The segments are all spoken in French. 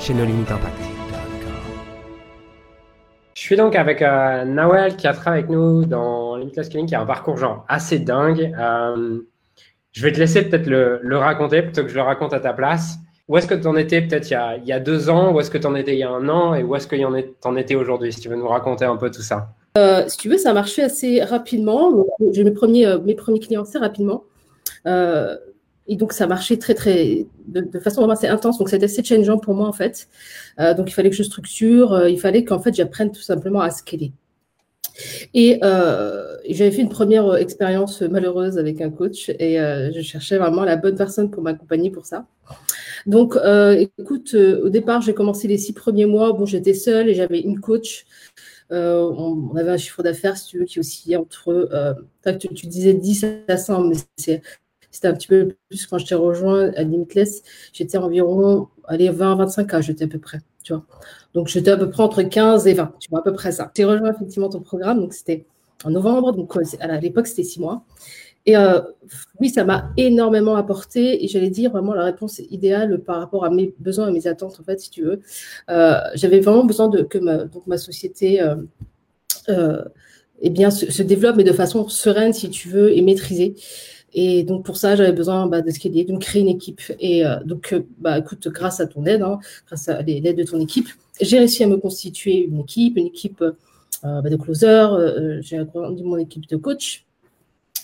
chez nos limites impact. Je suis donc avec euh, Nawel qui a travaillé avec nous dans Limitless Scaling, qui a un parcours genre assez dingue. Euh, je vais te laisser peut-être le, raconter plutôt que je le raconte à ta place. Où est-ce que tu en étais peut-être il, y a deux ans, où est-ce que tu en étais il y a un an? Et où est-ce que tu en étais aujourd'hui, si tu veux nous raconter un peu tout ça. Euh, si tu veux, ça a marché assez rapidement. J'ai mes premiers, mes premiers clients assez rapidement. Et donc, ça marchait très, très, de, façon vraiment assez intense. Donc, c'était assez challengeant pour moi, en fait. Euh, donc, il fallait que je structure, euh, il fallait qu'en fait, j'apprenne tout simplement à scaler. Et, euh, j'avais fait une première expérience malheureuse avec un coach et je cherchais vraiment la bonne personne pour m'accompagner pour ça. Donc, écoute, au départ, j'ai commencé les six premiers mois. Bon, j'étais seule et j'avais une coach. on, avait un chiffre d'affaires, si tu veux, qui oscillait entre, tu, tu, disais 10 à 100, mais c'est c'était un petit peu plus quand je t'ai rejoint à Limitless. J'étais environ, allez, 20, 25 ans, j'étais à peu près, tu vois. Donc, j'étais à peu près entre 15 et 20, tu vois, à peu près ça. J'ai rejoint effectivement ton programme, donc c'était en novembre, donc à l'époque, c'était six mois. Et euh, oui, ça m'a énormément apporté et j'allais dire vraiment la réponse idéale par rapport à mes besoins et mes attentes, en fait, si tu veux. Euh, j'avais vraiment besoin de, que ma, donc, ma société euh, eh bien, se, se, développe, mais de façon sereine, si tu veux, et maîtrisée. Et donc pour ça, j'avais besoin bah, de scaler, de me créer une équipe. Et euh, donc, euh, bah, écoute, grâce à ton aide, hein, grâce à l'aide de ton équipe, j'ai réussi à me constituer une équipe, une équipe euh, bah, de closer. j'ai agrandi mon équipe de coach.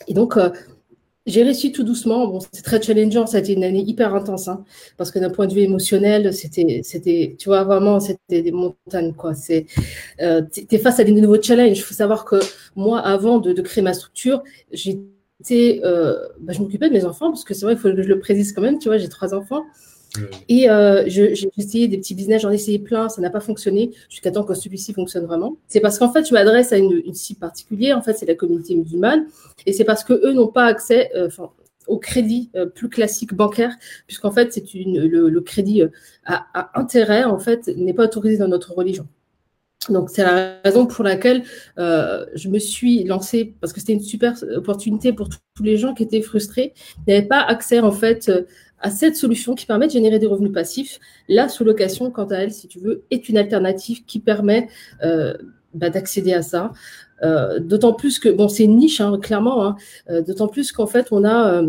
Et donc, j'ai réussi tout doucement. Bon, c'est très challengeant. Ça a été une année hyper intense, hein, parce que d'un point de vue émotionnel, c'était, c'était, tu vois, vraiment, c'était des montagnes, quoi. C'est, euh, es face à des nouveaux challenges. Il faut savoir que moi, avant de créer ma structure, j'ai euh, bah, je m'occupais de mes enfants, parce que c'est vrai, il faut que je le précise quand même, tu vois, j'ai trois enfants. Et euh, j'ai essayé des petits business, j'en ai essayé plein, ça n'a pas fonctionné jusqu'à temps que celui-ci fonctionne vraiment. C'est parce qu'en fait, je m'adresse à une, cible particulière, en fait, c'est la communauté musulmane, et c'est parce que eux n'ont pas accès, euh, au crédit euh, plus classique bancaire, puisqu'en fait, c'est une le, le crédit à, à, intérêt, en fait, n'est pas autorisé dans notre religion. Donc c'est la raison pour laquelle euh, je me suis lancée parce que c'était une super opportunité pour tous les gens qui étaient frustrés, n'avaient pas accès en fait euh, à cette solution qui permet de générer des revenus passifs. La sous-location, quant à elle, si tu veux, est une alternative qui permet euh, bah, d'accéder à ça. D'autant plus que bon, c'est une niche hein, clairement. Hein, d'autant plus qu'en fait, on a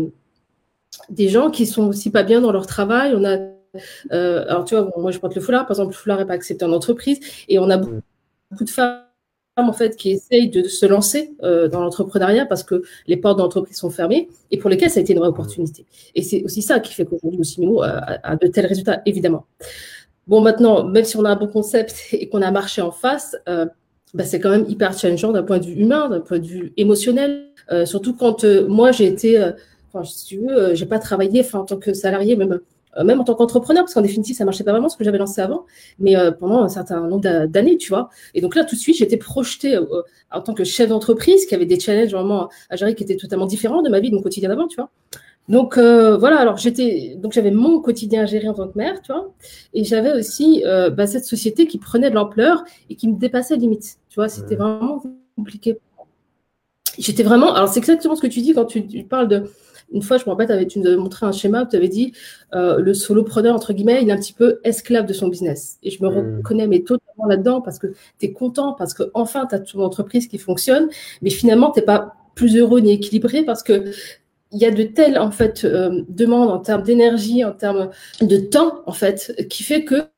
des gens qui sont aussi pas bien dans leur travail. On a euh, alors, tu vois, moi, je porte le foulard. Par exemple, le foulard n'est pas accepté en entreprise. Et on a beaucoup, de femmes, en fait, qui essayent de se lancer euh, dans l'entrepreneuriat parce que les portes d'entreprise sont fermées et pour lesquelles ça a été une vraie opportunité. Et c'est aussi ça qui fait qu'aujourd'hui, aussi, nous, a, de tels résultats, évidemment. Bon, maintenant, même si on a un bon concept et qu'on a marché en face, euh, bah, c'est quand même hyper challengeant d'un point de vue humain, d'un point de vue émotionnel. surtout quand moi, j'ai été, enfin, si tu veux, j'ai pas travaillé en tant que salarié, même euh, même en tant qu'entrepreneur, parce qu'en définitive, ça marchait pas vraiment ce que j'avais lancé avant, mais euh, pendant un certain nombre d'années, tu vois. Et donc là, tout de suite, j'étais projetée euh, en tant que chef d'entreprise, qui avait des challenges vraiment à gérer qui étaient totalement différents de ma vie, de mon quotidien d'avant, tu vois. Donc voilà, alors j'étais, donc j'avais mon quotidien à gérer en tant que mère, tu vois, et j'avais aussi bah, cette société qui prenait de l'ampleur et qui me dépassait limite, tu vois. C'était vraiment compliqué. J'étais vraiment, alors c'est exactement ce que tu dis quand tu parles de une fois, je me rappelle, tu nous avais montré un schéma où tu avais dit euh, le solopreneur, entre guillemets, il est un petit peu esclave de son business. Et je me hmm. reconnais mais totalement là-dedans parce que tu es content, parce que enfin tu as ton entreprise qui fonctionne, mais finalement, tu n'es pas plus heureux ni équilibré parce que il y a de telles en fait euh, demandes en termes d'énergie, en termes de temps en fait, qui fait que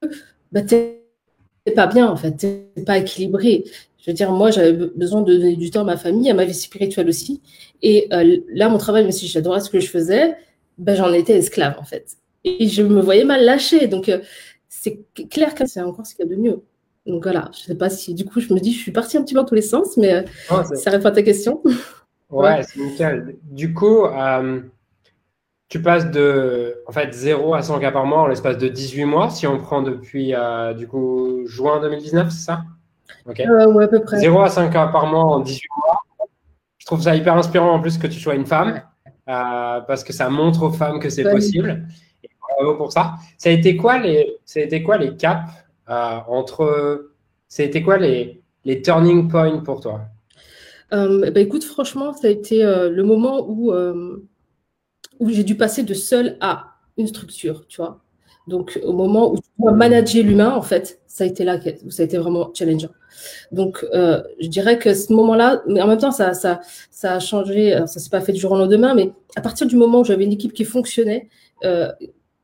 bah, tu n'es pas bien en fait, tu n'es pas équilibré. Je veux dire, moi, j'avais besoin de donner du temps à ma famille, à ma vie spirituelle aussi. Et euh, là, mon travail, même si j'adorais ce que je faisais, ben, j'en étais esclave, en fait. Et je me voyais mal lâcher. Donc, euh, c'est clair que c'est encore ce qu'il y a de mieux. Donc, voilà, je ne sais pas si, du coup, je me dis, je suis partie un petit peu dans tous les sens, mais euh, ça répond à ta question. Ouais, c'est nickel. Du coup, tu passes de en fait 0 à 100 cas par mois en l'espace de 18 mois, si on prend depuis euh, du coup juin 2019, c'est ça? Ok. ouais, à peu près. 0 à 5 cas par mois en 18 mois. Je trouve ça hyper inspirant en plus que tu sois une femme, parce que ça montre aux femmes que c'est possible. Et bravo pour ça. Ça a été quoi les, ça a été quoi les caps entre, ça a été quoi les, les turning points pour toi? Euh, bah, écoute, franchement, ça a été euh, le moment où, euh, où j'ai dû passer de seul à une structure, tu vois. Donc, au moment où tu dois manager l'humain, en fait, ça a été là où ça a été vraiment challengeant. Donc, je dirais que ce moment-là, mais en même temps, ça, ça, ça a changé, ça s'est pas fait du jour au lendemain, mais à partir du moment où j'avais une équipe qui fonctionnait,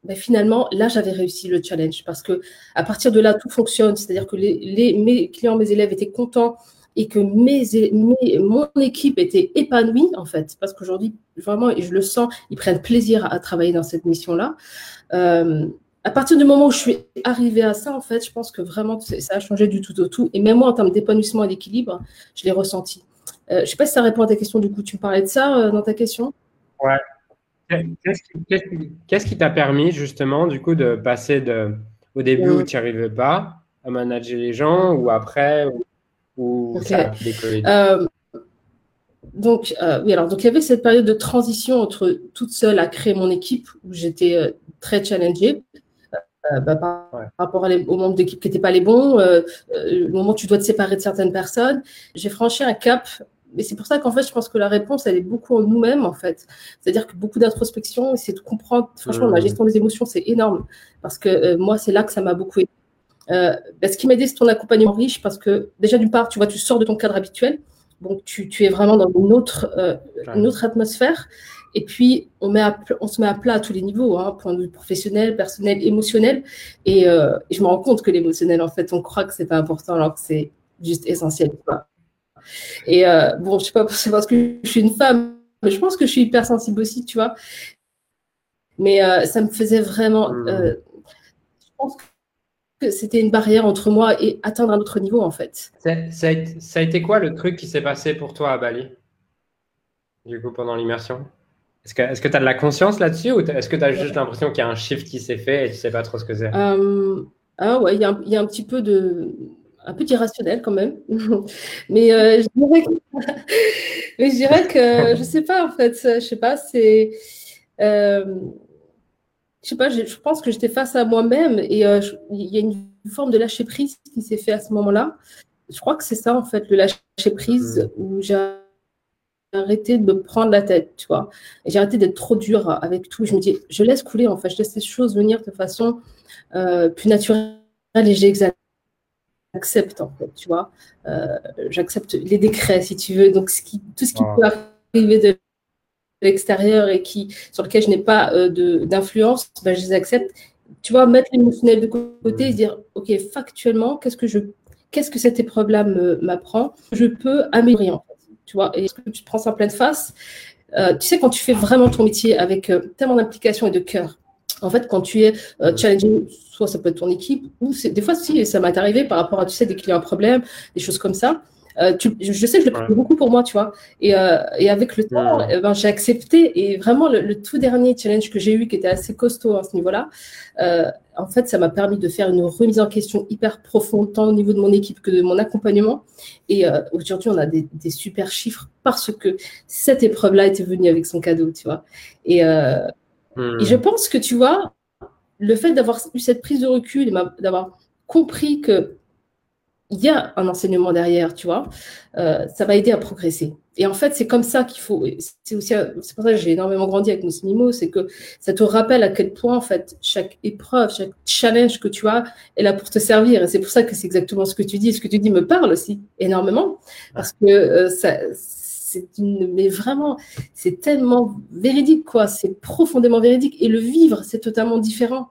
ben finalement, là, j'avais réussi le challenge parce que à partir de là, tout fonctionne. C'est-à-dire que les, mes clients, mes élèves étaient contents et que mes, mes, mon équipe était épanouie, en fait, parce qu'aujourd'hui, vraiment, je le sens, ils prennent plaisir à, travailler dans cette mission-là. Euh, à partir du moment où je suis arrivée à ça, en fait, je pense que vraiment, ça a changé du tout au tout. Et même moi, en termes d'épanouissement et d'équilibre, je l'ai ressenti. Euh, je ne sais pas si ça répond à ta question, du coup, tu me parlais de ça euh, dans ta question? Ouais. Qu'est-ce qui t'a permis, justement, du coup, de passer de, au début où tu n'y arrivais pas à manager les gens ou après euh, donc, euh, oui, alors, donc il y avait cette période de transition entre toute seule à créer mon équipe où j'étais euh, très challengée. Bah, par, rapport à aux membres d'équipe qui n'étaient pas les bons, le moment où tu dois te séparer de certaines personnes, j'ai franchi un cap mais c'est pour ça qu'en fait, je pense que la réponse, elle est beaucoup en nous-mêmes, en fait. C'est-à-dire que beaucoup d'introspection, c'est de comprendre. Franchement, la mmh. gestion des émotions, c'est énorme. Parce que moi, c'est là que ça m'a beaucoup aidé. Euh, ben, ce qui m'a aidé, c'est ton accompagnement riche parce que déjà, d'une part, tu vois, tu sors de ton cadre habituel. Donc, tu, tu es vraiment dans une autre, euh, une autre atmosphère. Et puis, on, met on se met à plat à tous les niveaux, hein, point de vue professionnel, personnel, émotionnel. Et, euh, je me rends compte que l'émotionnel, en fait, on croit que c'est pas important alors que c'est juste essentiel. Quoi. Et euh, bon, je sais pas, c'est parce que je suis une femme, mais je pense que je suis hyper sensible aussi, tu vois. Mais euh, ça me faisait vraiment. Mmh. Je pense que que c'était une barrière entre moi et atteindre un autre niveau en fait. Ça, a, été quoi le truc qui s'est passé pour toi à Bali? Du coup, pendant l'immersion? Est-ce que tu as de la conscience là-dessus ou est-ce que tu as juste l'impression qu'il y a un shift qui s'est fait et tu sais pas trop ce que c'est? Euh, Ah ouais, il y, a un petit peu de un peu d'irrationnel quand même. Mais euh, je dirais que, mais je dirais que je sais pas en fait, je sais pas, c'est euh, je sais pas, je, pense que j'étais face à moi-même et euh, il y a une forme de lâcher prise qui s'est fait à ce moment-là. Je crois que c'est ça en fait, le lâcher prise mmh. où j'ai arrêté de me prendre la tête, tu vois. J'ai arrêté d'être trop dur avec tout. Je me dis, je laisse couler en fait, je laisse les choses venir de façon euh, plus naturelle et j'accepte en fait, tu vois. Euh, j'accepte les décrets si tu veux. Donc ce qui, tout ce qui peut arriver de l'extérieur et qui, sur lequel je n'ai pas euh, d'influence, ben, je les accepte. Tu vois, mettre l'émotionnel de côté et dire, OK, factuellement, qu'est-ce que je, qu'est-ce que cette épreuve-là m'apprend? Je peux améliorer, en fait. Tu vois, et que tu prends ça en pleine face euh, Tu sais, quand tu fais vraiment ton métier avec euh, tellement d'implication et de cœur, en fait, quand tu es challenging, soit ça peut être ton équipe, ou des fois, si ça m'est arrivé par rapport à, tu sais, des clients à problème, des choses comme ça, euh, je sais que je le prenais beaucoup pour moi, tu vois. Et, euh, et avec le temps, eh ben, j'ai accepté. Et vraiment, le, tout dernier challenge que j'ai eu, qui était assez costaud à ce niveau-là, euh, en fait, ça m'a permis de faire une remise en question hyper profonde, tant au niveau de mon équipe que de mon accompagnement. Et aujourd'hui, on a des, des, super chiffres parce que cette épreuve-là était venue avec son cadeau, tu vois. Et, et je pense que, tu vois, le fait d'avoir eu cette prise de recul et d'avoir compris que il y a un enseignement derrière, tu vois, euh, ça va aider à progresser. Et en fait, c'est comme ça qu'il faut. C'est aussi, c'est pour ça que j'ai énormément grandi avec Mimo, c'est que ça te rappelle à quel point en fait chaque épreuve, chaque challenge que tu as est là pour te servir. Et c'est pour ça que c'est exactement ce que tu dis. Ce que tu dis me parle aussi énormément parce que euh, ça, c'est une, mais vraiment, c'est tellement véridique quoi. C'est profondément véridique. Et le vivre, c'est totalement différent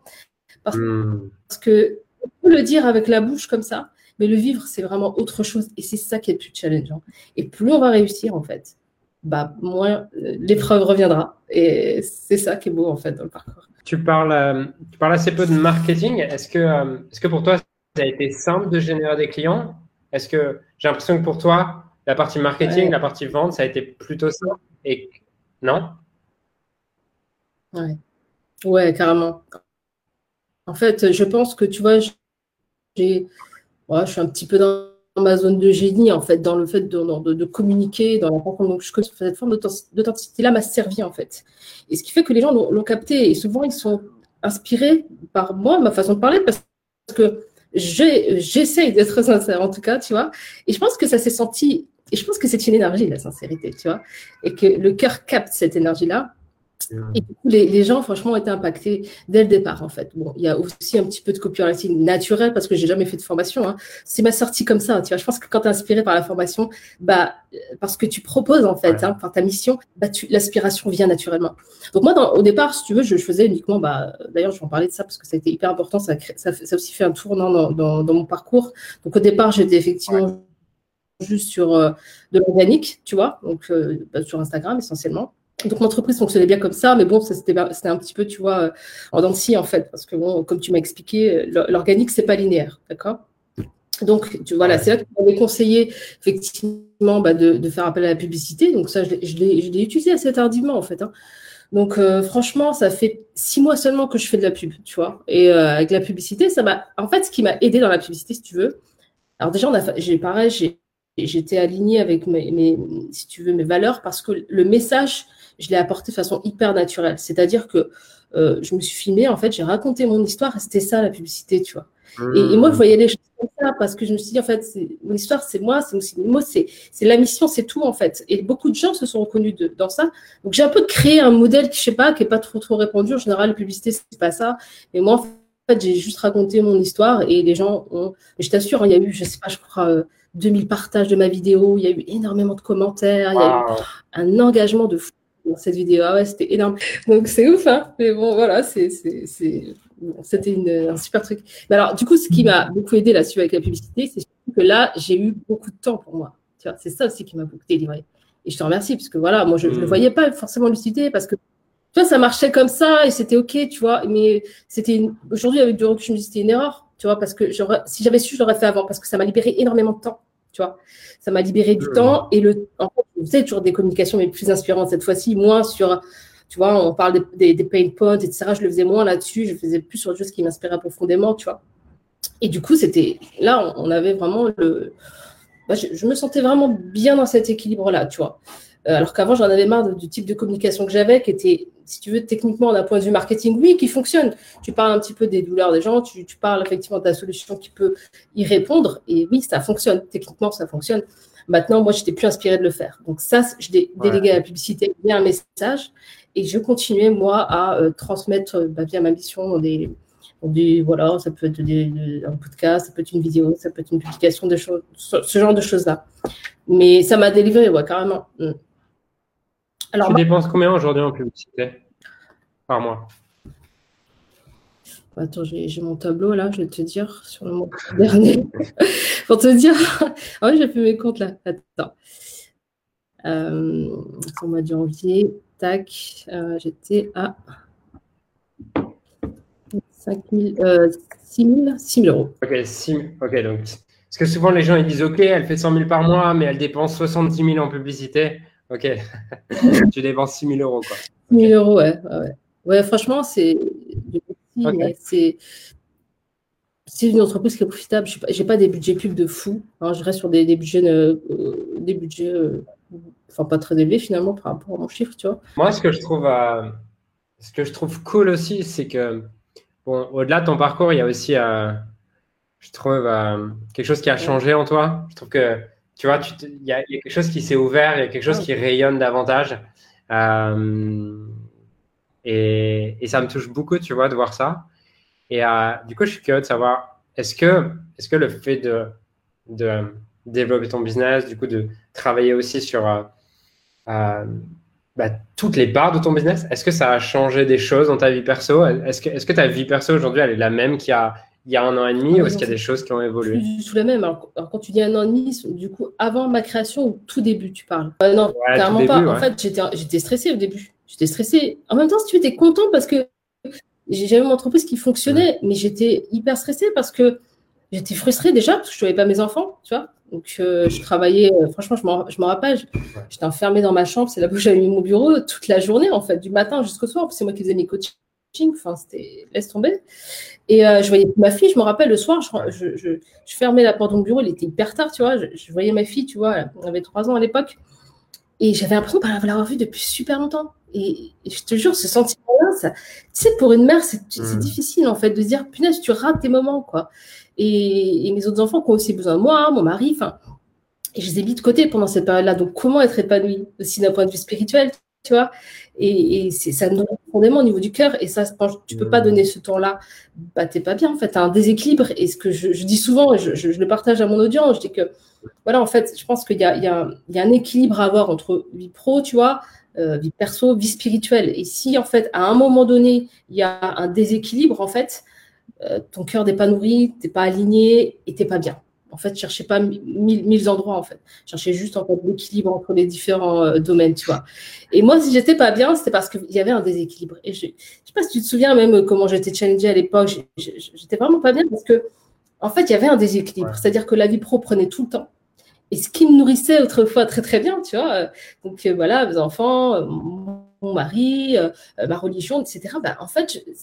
parce, hmm. parce que on peut le dire avec la bouche comme ça mais le vivre, c'est vraiment autre chose. Et c'est ça qui est le plus challengeant. Et plus on va réussir, en fait, bah, moins euh, l'épreuve reviendra. Et c'est ça qui est beau, en fait, dans le parcours. Tu parles, euh, tu parles assez peu de marketing. Est-ce que, euh, est-ce que pour toi, ça a été simple de générer des clients? Est-ce que j'ai l'impression que pour toi, la partie marketing, la partie vente, ça a été plutôt simple et non? Ouais. ouais, carrément. En fait, je pense que tu vois, j'ai, je suis un petit peu dans ma zone de génie, en fait, dans le fait de, de, communiquer, dans la façon dont je cette forme d'authenticité-là m'a servi, en fait. Et ce qui fait que les gens l'ont capté. Et souvent, ils sont inspirés par moi, ma façon de parler, parce que j'essaye d'être sincère, en tout cas, tu vois. Et je pense que ça s'est senti, et je pense que c'est une énergie, la sincérité, tu vois. Et que le cœur capte cette énergie-là. Et du coup, les, gens, franchement, ont été impactés dès le départ, en fait. Bon, il y a aussi un petit peu de copywriting naturel parce que j'ai jamais fait de formation. Hein. C'est ma sortie comme ça, tu vois. Je pense que quand tu es inspiré par la formation, bah, parce que tu proposes, en fait, hein, par ta mission, bah, l'aspiration vient naturellement. Donc, moi, dans, au départ, si tu veux, je, faisais uniquement, bah, d'ailleurs, je vais en parler de ça parce que ça a été hyper important. Ça, ça, ça a aussi fait un tournant dans, dans, dans, mon parcours. Donc, au départ, j'étais effectivement juste sur euh, de l'organique, tu vois, donc euh, bah, sur Instagram essentiellement. Donc l'entreprise fonctionnait bien comme ça, mais bon, c'était un petit peu, tu vois, en dents en fait, parce que bon, comme tu m'as expliqué, l'organique c'est pas linéaire, d'accord? Donc, tu, voilà, c'est là que tu conseillé effectivement bah, de, faire appel à la publicité. Donc, ça, je l'ai utilisé assez tardivement, en fait. Hein. Donc, euh, franchement, ça fait six mois seulement que je fais de la pub, tu vois. Et euh, avec la publicité, ça m'a. En fait, ce qui m'a aidé dans la publicité, si tu veux. Alors, déjà, j'ai pareil, j'étais alignée avec mes, si tu veux, mes valeurs parce que le message je l'ai apporté de façon hyper naturelle. C'est-à-dire que euh, je me suis filmée, en fait, j'ai raconté mon histoire et c'était ça la publicité, tu vois. Et, moi, je voyais les choses comme ça parce que je me suis dit, en fait, mon histoire, c'est moi, c'est mots, c'est la mission, c'est tout, en fait. Et beaucoup de gens se sont reconnus de, dans ça. Donc, j'ai un peu créé un modèle qui, je sais pas, qui est pas trop, trop répandu. En général, la publicité, c'est pas ça. Mais moi, en fait, j'ai juste raconté mon histoire et les gens ont. je t'assure, hein, il y a eu, je sais pas, je crois, 2000 euh, partages de ma vidéo, il y a eu énormément de commentaires, il y a eu un engagement de fou dans cette vidéo. Ah ouais, c'était énorme. Donc c'est ouf, hein. Mais bon, voilà, c'est, c'était un super truc. Mais alors, du coup, ce qui m'a beaucoup aidé là-dessus avec la publicité, c'est que là, j'ai eu beaucoup de temps pour moi. Tu vois, c'est ça aussi qui m'a beaucoup délivré. Et je te remercie, parce que voilà, moi, je ne mm. voyais pas forcément l'utilité, parce que tu vois, ça marchait comme ça et c'était OK, tu vois. Mais c'était aujourd'hui, avec du recul, je me dis c'était une erreur, tu vois, parce que si j'avais su, je l'aurais fait avant, parce que ça m'a libéré énormément de temps tu vois. Ça m'a libéré du temps et le, en fait, vous savez, toujours des communications mais plus inspirantes cette fois-ci, moins sur, tu vois, on parle des, des, pain points, etc. Je le faisais moins là-dessus, je faisais plus sur des choses qui m'inspiraient profondément, tu vois. Et du coup, c'était là, on avait vraiment le. Bah, je, me sentais vraiment bien dans cet équilibre-là, tu vois. Euh, alors qu'avant, j'en avais marre du type de communication que j'avais, qui était, si tu veux, techniquement, d'un point de vue marketing, oui, qui fonctionne. Tu parles un petit peu des douleurs des gens, tu, parles effectivement de ta solution qui peut y répondre, et oui, ça fonctionne. Techniquement, ça fonctionne. Maintenant, moi, je n'étais plus inspirée de le faire. Donc ça, je l'ai délégué à la publicité via un message, et je continuais, moi, à euh, transmettre bah, via ma mission des, des, voilà, ça peut être un podcast, ça peut être une vidéo, ça peut être une publication de choses, ce genre de choses-là. Mais ça m'a délivré, ouais, carrément. Mm. Alors, tu dépenses combien aujourd'hui en publicité par mois? Attends, j'ai mon tableau là, je vais te dire sur le mois dernier. Pour te dire. ah oui, j'ai fait mes comptes là. Attends. Euh, au mois de janvier, tac, euh, j'étais à 5 000, euh, 6 000, euros. Ok, 6 ok, donc. Parce que souvent les gens ils disent Ok, elle fait 100 000 par mois, mais elle dépense 70 000 en publicité. Ok. tu dépenses 6 000 euros, quoi. 6 000 euros, ouais. Ouais, franchement, c'est. C'est une entreprise qui est profitable. Je n'ai pas, des budgets pubs de fou. Hein. Je reste sur des, budgets, euh, des budgets euh, enfin, pas très élevés finalement par rapport à mon chiffre, tu vois. Moi, ce que je trouve, euh, ce que je trouve cool aussi, c'est que, bon, au-delà de ton parcours, il y a aussi, je trouve, quelque chose qui a changé en toi. Je trouve que tu vois, il y, a quelque chose qui s'est ouvert, il y a quelque chose qui rayonne davantage. Euh, et, ça me touche beaucoup, tu vois, de voir ça. Et euh, du coup, je suis curieux de savoir, est-ce que, est que le fait de, de développer ton business, du coup, de travailler aussi sur euh, bah, toutes les parts de ton business, est-ce que ça a changé des choses dans ta vie perso? Est-ce que, est que ta vie perso aujourd'hui, elle est la même qu'il y a il y a un an et demi ou est-ce qu'il y a des choses qui ont évolué? tout la même. Alors, quand tu dis un an et demi, du coup, avant ma création ou tout début, tu parles? Euh, Non, clairement pas. En fait, j'étais stressée au début. J'étais stressée. En même temps, si tu étais content parce que j'avais mon entreprise qui fonctionnait, mais j'étais hyper stressée parce que j'étais frustrée déjà parce que je ne voyais pas mes enfants, tu vois. Donc, je travaillais, franchement, je m'en rappelle, j'étais enfermée dans ma chambre, c'est là où j'avais mis mon bureau toute la journée, en fait, du matin jusqu'au soir. C'est moi qui faisais mes coachings Enfin, c'était laisse tomber. Et euh, je voyais ma fille, je me rappelle le soir, je, je, je, fermais la porte de mon bureau, il était hyper tard, tu vois. Je, voyais ma fille, tu vois, elle avait trois ans à l'époque. Et j'avais l'impression de l'avoir vue depuis super longtemps. Et, je te jure, ce sentiment-là, tu sais, pour une mère, c'est mmh. difficile en fait de se dire, punaise, tu rates tes moments, quoi. Et, mes autres enfants qui ont aussi besoin de moi, mon mari, enfin. Et je les ai mis de côté pendant cette période-là. Donc, comment être épanouie aussi d'un point de vue spirituel, tu vois et, et ça nous profondément au niveau du cœur. Et ça, quand tu peux pas donner ce temps-là, bah, t'es pas bien. En fait, tu as un déséquilibre. Et ce que je, dis souvent, et je, le partage à mon audience, je dis que, voilà, en fait, je pense qu'il y, y, y a, un équilibre à avoir entre vie pro, tu vois, euh, vie perso, vie spirituelle. Et si, en fait, à un moment donné, il y a un déséquilibre, en fait, euh, ton cœur n'est pas nourri, t'es pas aligné et t'es pas bien. En fait, je cherchais pas mille, endroits, en fait. Je cherchais juste, en fait, l'équilibre entre les différents euh, domaines, tu vois. Et moi, si j'étais pas bien, c'était parce qu'il y avait un déséquilibre. Et je, ne sais pas si tu te souviens même euh, comment j'étais challengée à l'époque. J'étais vraiment pas bien parce que, en fait, il y avait un déséquilibre. C'est-à-dire que la vie pro prenait tout le temps. Et ce qui me nourrissait autrefois très, très bien, tu vois. Euh, donc, voilà, mes enfants, mon mari, ma religion, etc. Ben, en fait, je, ne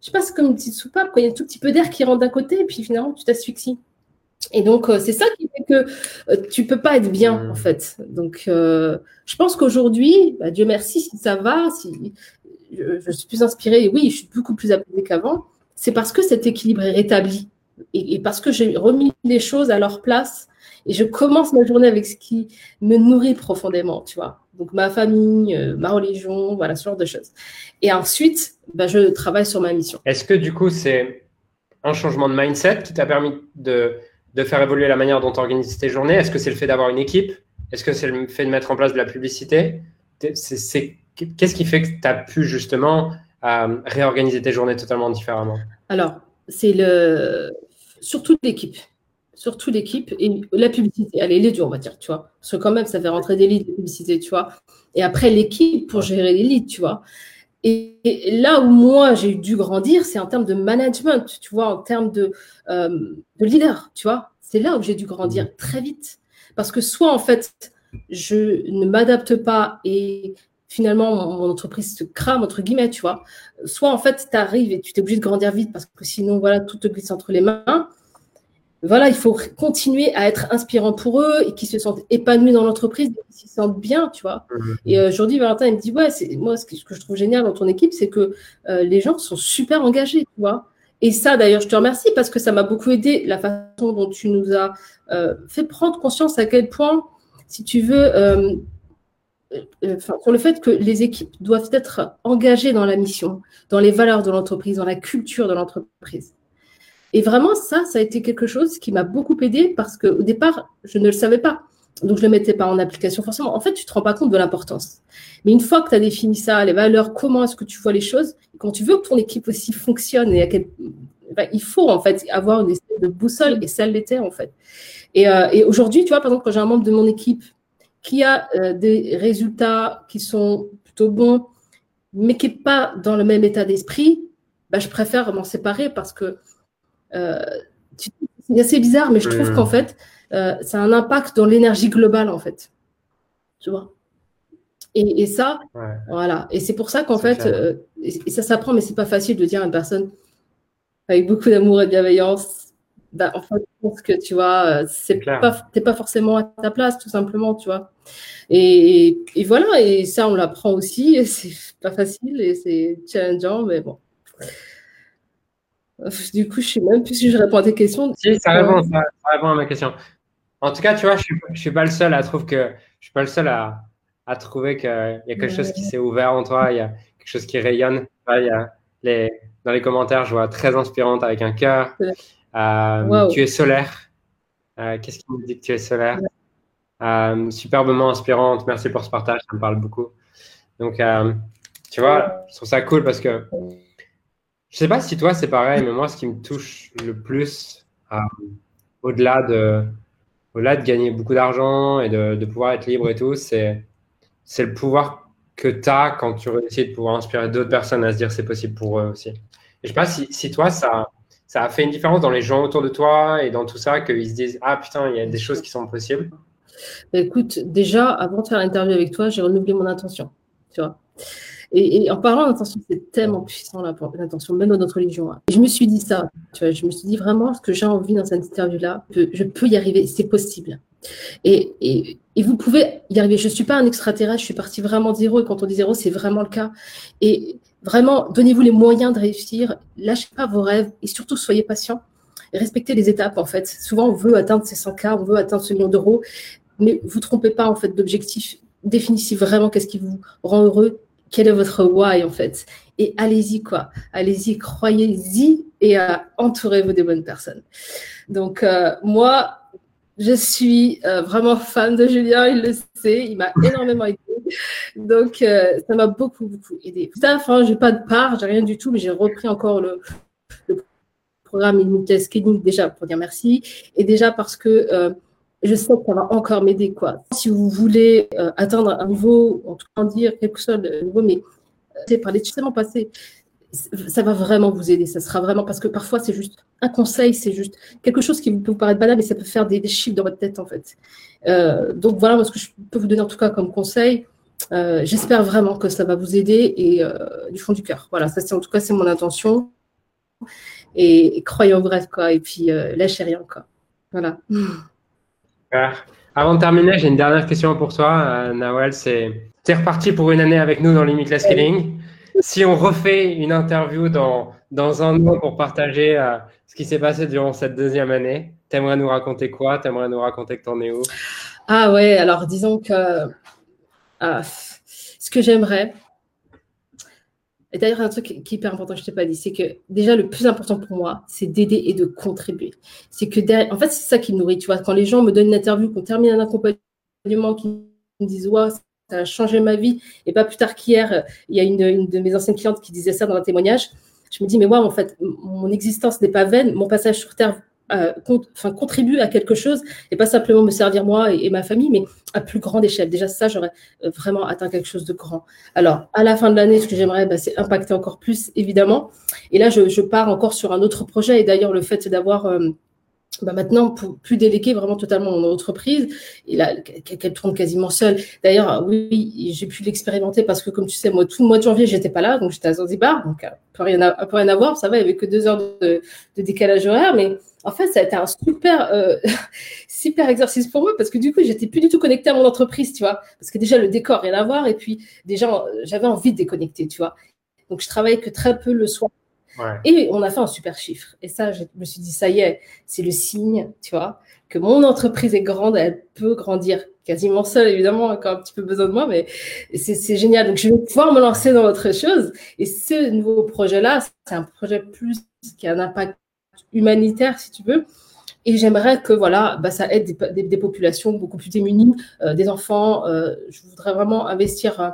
sais pas, c'est comme une petite soupape, il y a un tout petit peu d'air qui rentre d'un côté, et puis finalement, tu t'asphyxies. Et donc, euh, c'est ça qui fait que euh, tu peux pas être bien, mmh. en fait. Donc, euh, je pense qu'aujourd'hui, bah, Dieu merci, si ça va, si je, suis plus inspirée, oui, je suis beaucoup plus apaisée qu'avant, c'est parce que cet équilibre est rétabli et, parce que j'ai remis les choses à leur place et je commence ma journée avec ce qui me nourrit profondément, tu vois. Donc, ma famille, ma religion, voilà, ce genre de choses. Et ensuite, bah, je travaille sur ma mission. Est-ce que du coup, c'est un changement de mindset qui t'a permis de de faire évoluer la manière dont tu organises tes journées? Est-ce que c'est le fait d'avoir une équipe? Est-ce que c'est le fait de mettre en place de la publicité? Qu'est-ce qui fait que tu as pu justement euh, réorganiser tes journées totalement différemment? Alors, c'est le surtout l'équipe. Surtout l'équipe et la publicité. Allez, les deux, on va dire, tu vois. Parce que quand même, ça fait rentrer des leads de publicité, tu vois. Et après, l'équipe pour gérer les leads, tu vois. Et, là où moi, j'ai dû grandir, c'est en termes de management, tu vois, en termes de, euh, de leader, tu vois. C'est là où j'ai dû grandir mmh. très vite. Parce que soit, en fait, je ne m'adapte pas et finalement, mon, entreprise se crame, entre guillemets, tu vois. Soit, en fait, tu arrives et tu t'es obligé de grandir vite parce que sinon, voilà, tout te glisse entre les mains voilà, il faut continuer à être inspirant pour eux et qu'ils se sentent épanouis dans l'entreprise, qu'ils se sentent bien, tu vois. Mhm. Et euh, aujourd'hui, Valentin, il me dit, ouais, c'est moi, ce que, je trouve génial dans ton équipe, c'est que euh, les gens sont super engagés, tu vois. Et ça, d'ailleurs, je te remercie parce que ça m'a beaucoup aidé, la façon dont tu nous as euh, fait prendre conscience à quel point, si tu veux, sur le fait que les équipes doivent être engagées dans la mission, dans les valeurs de l'entreprise, dans la culture de l'entreprise. Et vraiment, ça, ça a été quelque chose qui m'a beaucoup aidé parce qu'au départ, je ne le savais pas. Donc, je ne le mettais pas en application forcément. En fait, tu ne te rends pas compte de l'importance. Mais une fois que tu as défini ça, les valeurs, comment est-ce que tu vois les choses, quand tu veux que ton équipe aussi fonctionne. Ben, il faut en fait avoir une espèce de boussole, et ça l'était en fait. Et, euh, aujourd'hui, tu vois, par exemple, quand j'ai un membre de mon équipe qui a euh, des résultats qui sont plutôt bons, mais qui n'est pas dans le même état d'esprit, ben, je préfère m'en séparer parce que c'est assez bizarre, mais je trouve qu'en fait, euh, ça a un impact dans l'énergie globale, en fait. Tu vois? Et, ça, voilà. Et c'est pour ça qu'en fait, euh, et, ça s'apprend, mais c'est pas facile de dire à une personne avec beaucoup d'amour et de bienveillance, bah, en fait, je pense que tu vois, c'est pas, t'es pas forcément à ta place, tout simplement, tu vois. Et, et voilà, et ça, on l'apprend aussi, c'est pas facile et c'est challengeant, mais bon. Du coup, je sais même plus si je réponds à tes questions. Si, ça répond, ça, répond à ma question. En tout cas, tu vois, je ne suis, suis, pas le seul à trouver que je suis pas le seul à, à trouver qu'il y a quelque chose qui s'est ouvert en toi, il y a quelque chose qui rayonne. Il y a les, dans les commentaires, je vois très inspirante avec un cœur. Euh, tu es solaire. Euh, qu'est-ce qui me dit que tu es solaire? Euh, Superbement inspirante. Merci pour ce partage, ça me parle beaucoup. Donc, tu vois, je trouve ça cool parce que je sais pas si toi c'est pareil, mais moi ce qui me touche le plus, euh, au-delà de, gagner beaucoup d'argent et de, pouvoir être libre et tout, c'est, c'est le pouvoir que tu as quand tu réussis de pouvoir inspirer d'autres personnes à se dire c'est possible pour eux aussi. Et je sais pas si, si toi ça, ça a fait une différence dans les gens autour de toi et dans tout ça, qu'ils se disent Ah putain, il y a des choses qui sont possibles bah, Écoute, déjà, avant de faire l'interview avec toi, j'ai renouvelé mon intention. Tu vois et, en parlant d'intention, c'est tellement puissant l'intention, même dans notre religion. Hein. Je me suis dit ça, je me suis dit vraiment ce que j'ai envie dans cette interview-là, je peux y arriver, c'est possible. Et, vous pouvez y arriver. Je ne suis pas un extraterrestre, je suis partie vraiment de zéro. Et quand on dit zéro, c'est vraiment le cas. Et vraiment, donnez-vous les moyens de réussir. Lâchez pas vos rêves et surtout, soyez patient. Respectez les étapes, en fait. Souvent, on veut atteindre ces 100K, on veut atteindre ce million d'euros. Mais vous trompez pas, en fait, d'objectif. Définissez vraiment qu'est-ce qui vous rend heureux quel est votre why en fait? Et allez-y quoi, allez-y, croyez-y et euh, entourez-vous des bonnes personnes. Donc euh, moi, je suis euh, vraiment fan de Julien, il le sait, il m'a énormément aidé. Donc ça m'a beaucoup beaucoup aidé. Ça, enfin, j'ai pas de part, j'ai rien du tout, mais j'ai repris encore le, le programme Limitless Scaling déjà pour dire merci et déjà parce que je sais que ça va encore m'aider. quoi. Si vous voulez euh, atteindre un niveau, en tout cas dire quelque chose de nouveau, mais c'est parler justement passer, ça va vraiment vous aider. Ça sera vraiment parce que parfois c'est juste un conseil, c'est juste quelque chose qui peut vous paraître banal, mais ça peut faire des, chiffres dans votre tête en fait. Euh, donc voilà ce que je peux vous donner en tout cas comme conseil. Euh, j'espère vraiment que ça va vous aider et du fond du cœur. Voilà, ça c'est en tout cas c'est mon intention. Et, croyez en rêve quoi. Et puis lâchez rien quoi. Voilà. Avant de terminer, j'ai une dernière question pour toi, euh, Nawel. C'est, tu es reparti pour une année avec nous dans Limitless Scaling. Si on refait une interview dans, dans un mois pour partager euh, ce qui s'est passé durant cette deuxième année, t'aimerais nous raconter quoi? T'aimerais nous raconter que t'en es où? Ah ouais, alors disons que euh, ce que j'aimerais, et d'ailleurs, un truc qui est hyper important, je ne t'ai pas dit, c'est que déjà, le plus important pour moi, c'est d'aider et de contribuer. C'est que derrière, en fait, c'est ça qui me nourrit. Tu vois, quand les gens me donnent une interview, qu'on termine un accompagnement, qui me disent, ouais, ça a changé ma vie. Et pas plus tard qu'hier, il y a une, de mes anciennes clientes qui disait ça dans un témoignage. Je me dis, mais ouais, en fait, mon existence n'est pas vaine. Mon passage sur Terre euh, enfin, contribue à quelque chose et pas simplement me servir moi et, ma famille, mais à plus grande échelle. Déjà, ça, j'aurais euh, vraiment atteint quelque chose de grand. Alors, à la fin de l'année, ce que j'aimerais, bah, c'est impacter encore plus, évidemment. Et là, je, je, pars encore sur un autre projet. Et d'ailleurs, le fait d'avoir euh, bah maintenant, pour plus déléguer vraiment totalement mon entreprise, et là, qu'elle tourne quasiment seule. D'ailleurs, oui, j'ai pu l'expérimenter parce que, comme tu sais, moi, tout le mois de janvier, j'étais pas là, donc j'étais à Zanzibar, donc peu rien à, rien à voir, ça va, il n'y avait que deux heures de, de, décalage horaire, mais en fait, ça a été un super, euh, super exercice pour moi parce que du coup, j'étais plus du tout connectée à mon entreprise, tu vois, parce que déjà, le décor, rien à voir, et puis déjà, j'avais envie de déconnecter, tu vois. Donc, je travaillais que très peu le soir et on a fait un super chiffre. Et ça, je me suis dit, ça y est, c'est le signe, tu vois, que mon entreprise est grande, elle peut grandir quasiment seule, évidemment, encore un petit peu besoin de moi, mais c'est génial. Donc, je vais pouvoir me lancer dans autre chose. Et ce nouveau projet-là, c'est un projet plus qui a un impact humanitaire, si tu veux. Et j'aimerais que voilà, bah, ça aide des, populations beaucoup plus démunies, euh, des enfants. Euh, je voudrais vraiment investir euh,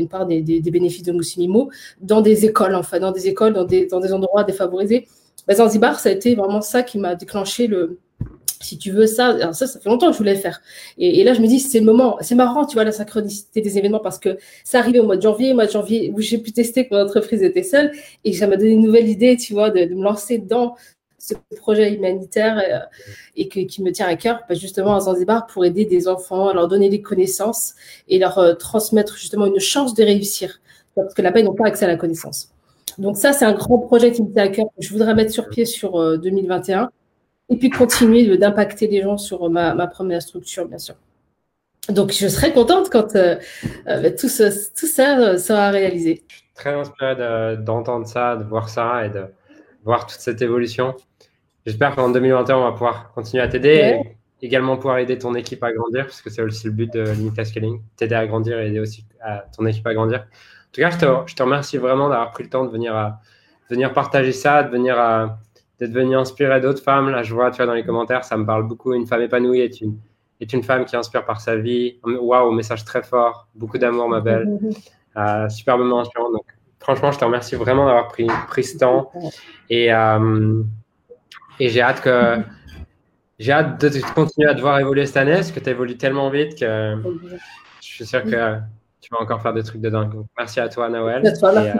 une part des, bénéfices de Moussimimo dans des écoles, enfin, dans des écoles, dans des, endroits défavorisés. Bah, Zanzibar, ça a été vraiment ça qui m'a déclenché le, si tu veux ça, ça, ça fait longtemps que je voulais faire. Et, là, je me dis, c'est le moment. C'est marrant, tu vois, la synchronicité des événements parce que ça arrivait au mois de janvier, mois de janvier où j'ai pu tester que mon entreprise était seule et ça m'a donné une nouvelle idée, tu vois, de, de me lancer dans ce projet humanitaire euh, et qui me tient à cœur, bah, justement à Zanzibar, pour aider des enfants, leur donner des connaissances et leur euh, transmettre justement une chance de réussir. Parce que là-bas, ils n'ont pas accès à la connaissance. Donc ça, c'est un grand projet qui me tient à cœur, que je voudrais mettre sur pied sur 2021 euh, et puis continuer d'impacter les gens sur ma, première structure, bien sûr. Donc, je serai contente quand bah, tout, ça sera réalisé. Très inspirée d'entendre ça, de voir ça et de voir toute cette évolution. J'espère qu'en 2021, on va pouvoir continuer à t'aider et également pouvoir aider ton équipe à grandir, parce que c'est aussi le but de Limitless Scaling, t'aider à grandir et aider aussi à ton équipe à grandir. En tout cas, je te, je te remercie vraiment d'avoir pris le temps de venir, à, venir partager ça, de venir à, d'être venu inspirer d'autres femmes. Là, je vois, tu vois, dans les commentaires, ça me parle beaucoup. Une femme épanouie est une, est une femme qui inspire par sa vie. Waouh, message très fort. Beaucoup d'amour, ma belle. Euh, superbement inspirant. Donc, franchement, je te remercie vraiment d'avoir pris, pris ce temps. Et, euh, et j'ai hâte que j'ai hâte de continuer à te voir évoluer cette année parce que tu évolues tellement vite que je suis sûr que tu vas encore faire des trucs de dingue. merci à toi, Noël. Et, euh,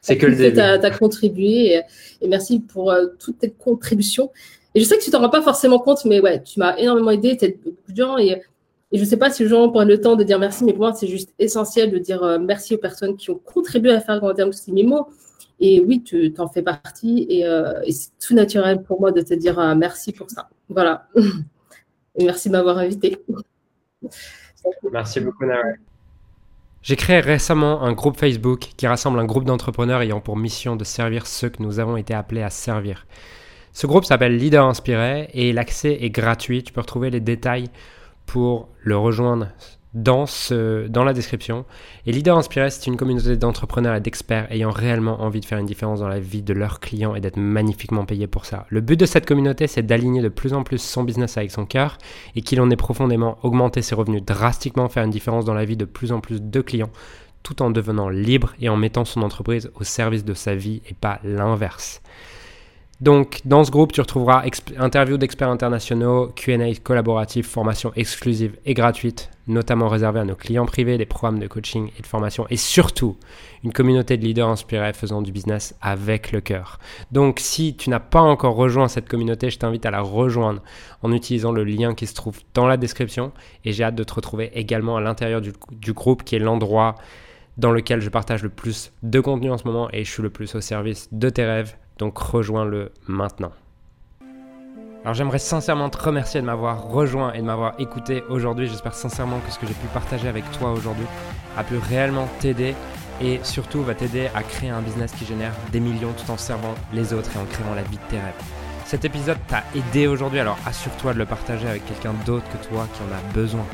C'est que le début. Tu as, contribué et, merci pour euh, toutes tes contributions. Et je sais que tu t'en rends pas forcément compte, mais ouais, tu m'as énormément aidé, tu beaucoup de gens et, et je sais pas si les gens prennent le temps de dire merci, mais pour moi, c'est juste essentiel de dire euh, merci aux personnes qui ont contribué à faire grandir mots. Et oui, tu t'en fais partie et, et c'est tout naturel pour moi de te dire merci pour ça. Voilà. Et merci de m'avoir invité. Merci beaucoup, Nara. J'ai créé récemment un groupe Facebook qui rassemble un groupe d'entrepreneurs ayant pour mission de servir ceux que nous avons été appelés à servir. Ce groupe s'appelle Leader Inspiré et l'accès est gratuit. Tu peux retrouver les détails pour le rejoindre dans, ce, dans la description. Et Leader Inspiré, c'est une communauté d'entrepreneurs et d'experts ayant réellement envie de faire une différence dans la vie de leurs clients et d'être magnifiquement payés pour ça. Le but de cette communauté, c'est d'aligner de plus en plus son business avec son cœur et qu'il en ait profondément augmenté ses revenus drastiquement, faire une différence dans la vie de plus en plus de clients tout en devenant libre et en mettant son entreprise au service de sa vie et pas l'inverse. Donc, dans ce groupe, tu retrouveras interviews d'experts internationaux, QA collaboratifs, formations exclusives et gratuites, notamment réservées à nos clients privés, des programmes de coaching et de formation, et surtout une communauté de leaders inspirés faisant du business avec le cœur. Donc, si tu n'as pas encore rejoint cette communauté, je t'invite à la rejoindre en utilisant le lien qui se trouve dans la description. Et j'ai hâte de te retrouver également à l'intérieur du, du groupe qui est l'endroit dans lequel je partage le plus de contenu en ce moment et je suis le plus au service de tes rêves donc rejoins-le maintenant. Alors j'aimerais sincèrement te remercier de m'avoir rejoint et de m'avoir écouté aujourd'hui. J'espère sincèrement que ce que j'ai pu partager avec toi aujourd'hui a pu réellement t'aider et surtout va t'aider à créer un business qui génère des millions tout en servant les autres et en créant la vie de tes rêves. Cet épisode t'a aidé aujourd'hui, alors assure-toi de le partager avec quelqu'un d'autre que toi qui en a besoin.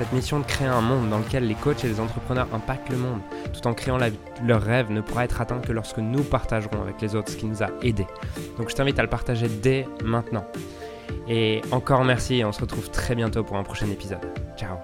Cette mission de créer un monde dans lequel les coachs et les entrepreneurs impactent le monde tout en créant leur rêve ne pourra être atteint que lorsque nous partagerons avec les autres ce qui nous a aidés. Donc je t'invite à le partager dès maintenant. Et encore merci et on se retrouve très bientôt pour un prochain épisode. Ciao